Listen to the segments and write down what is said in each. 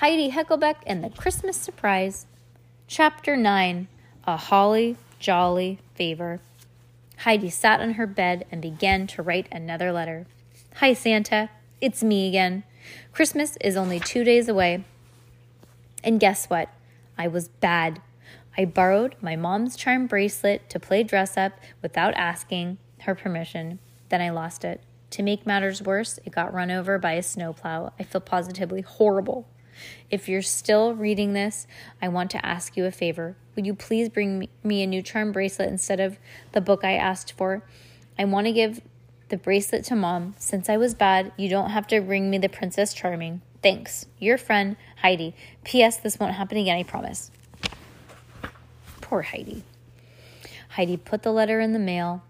Heidi Heckelbeck and the Christmas Surprise. Chapter 9 A Holly Jolly Favor. Heidi sat on her bed and began to write another letter. Hi, Santa. It's me again. Christmas is only two days away. And guess what? I was bad. I borrowed my mom's charm bracelet to play dress up without asking her permission. Then I lost it. To make matters worse, it got run over by a snowplow. I feel positively horrible. If you're still reading this, I want to ask you a favor. Would you please bring me a new charm bracelet instead of the book I asked for? I want to give the bracelet to mom. Since I was bad, you don't have to bring me the Princess Charming. Thanks. Your friend, Heidi. P.S. This won't happen again, I promise. Poor Heidi. Heidi put the letter in the mail,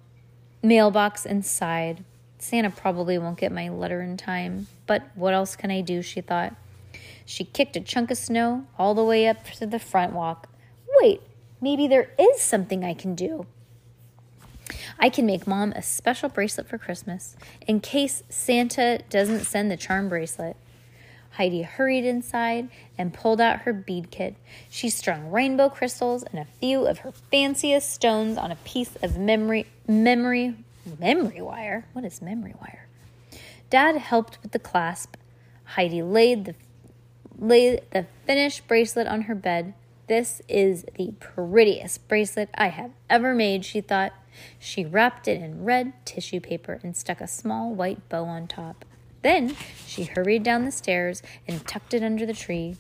mailbox and sighed. Santa probably won't get my letter in time, but what else can I do? She thought. She kicked a chunk of snow all the way up to the front walk. Wait, maybe there is something I can do. I can make mom a special bracelet for Christmas in case Santa doesn't send the charm bracelet. Heidi hurried inside and pulled out her bead kit. She strung rainbow crystals and a few of her fanciest stones on a piece of memory memory memory wire. What is memory wire? Dad helped with the clasp. Heidi laid the laid the finished bracelet on her bed. This is the prettiest bracelet I have ever made, she thought. She wrapped it in red tissue paper and stuck a small white bow on top. Then she hurried down the stairs and tucked it under the tree.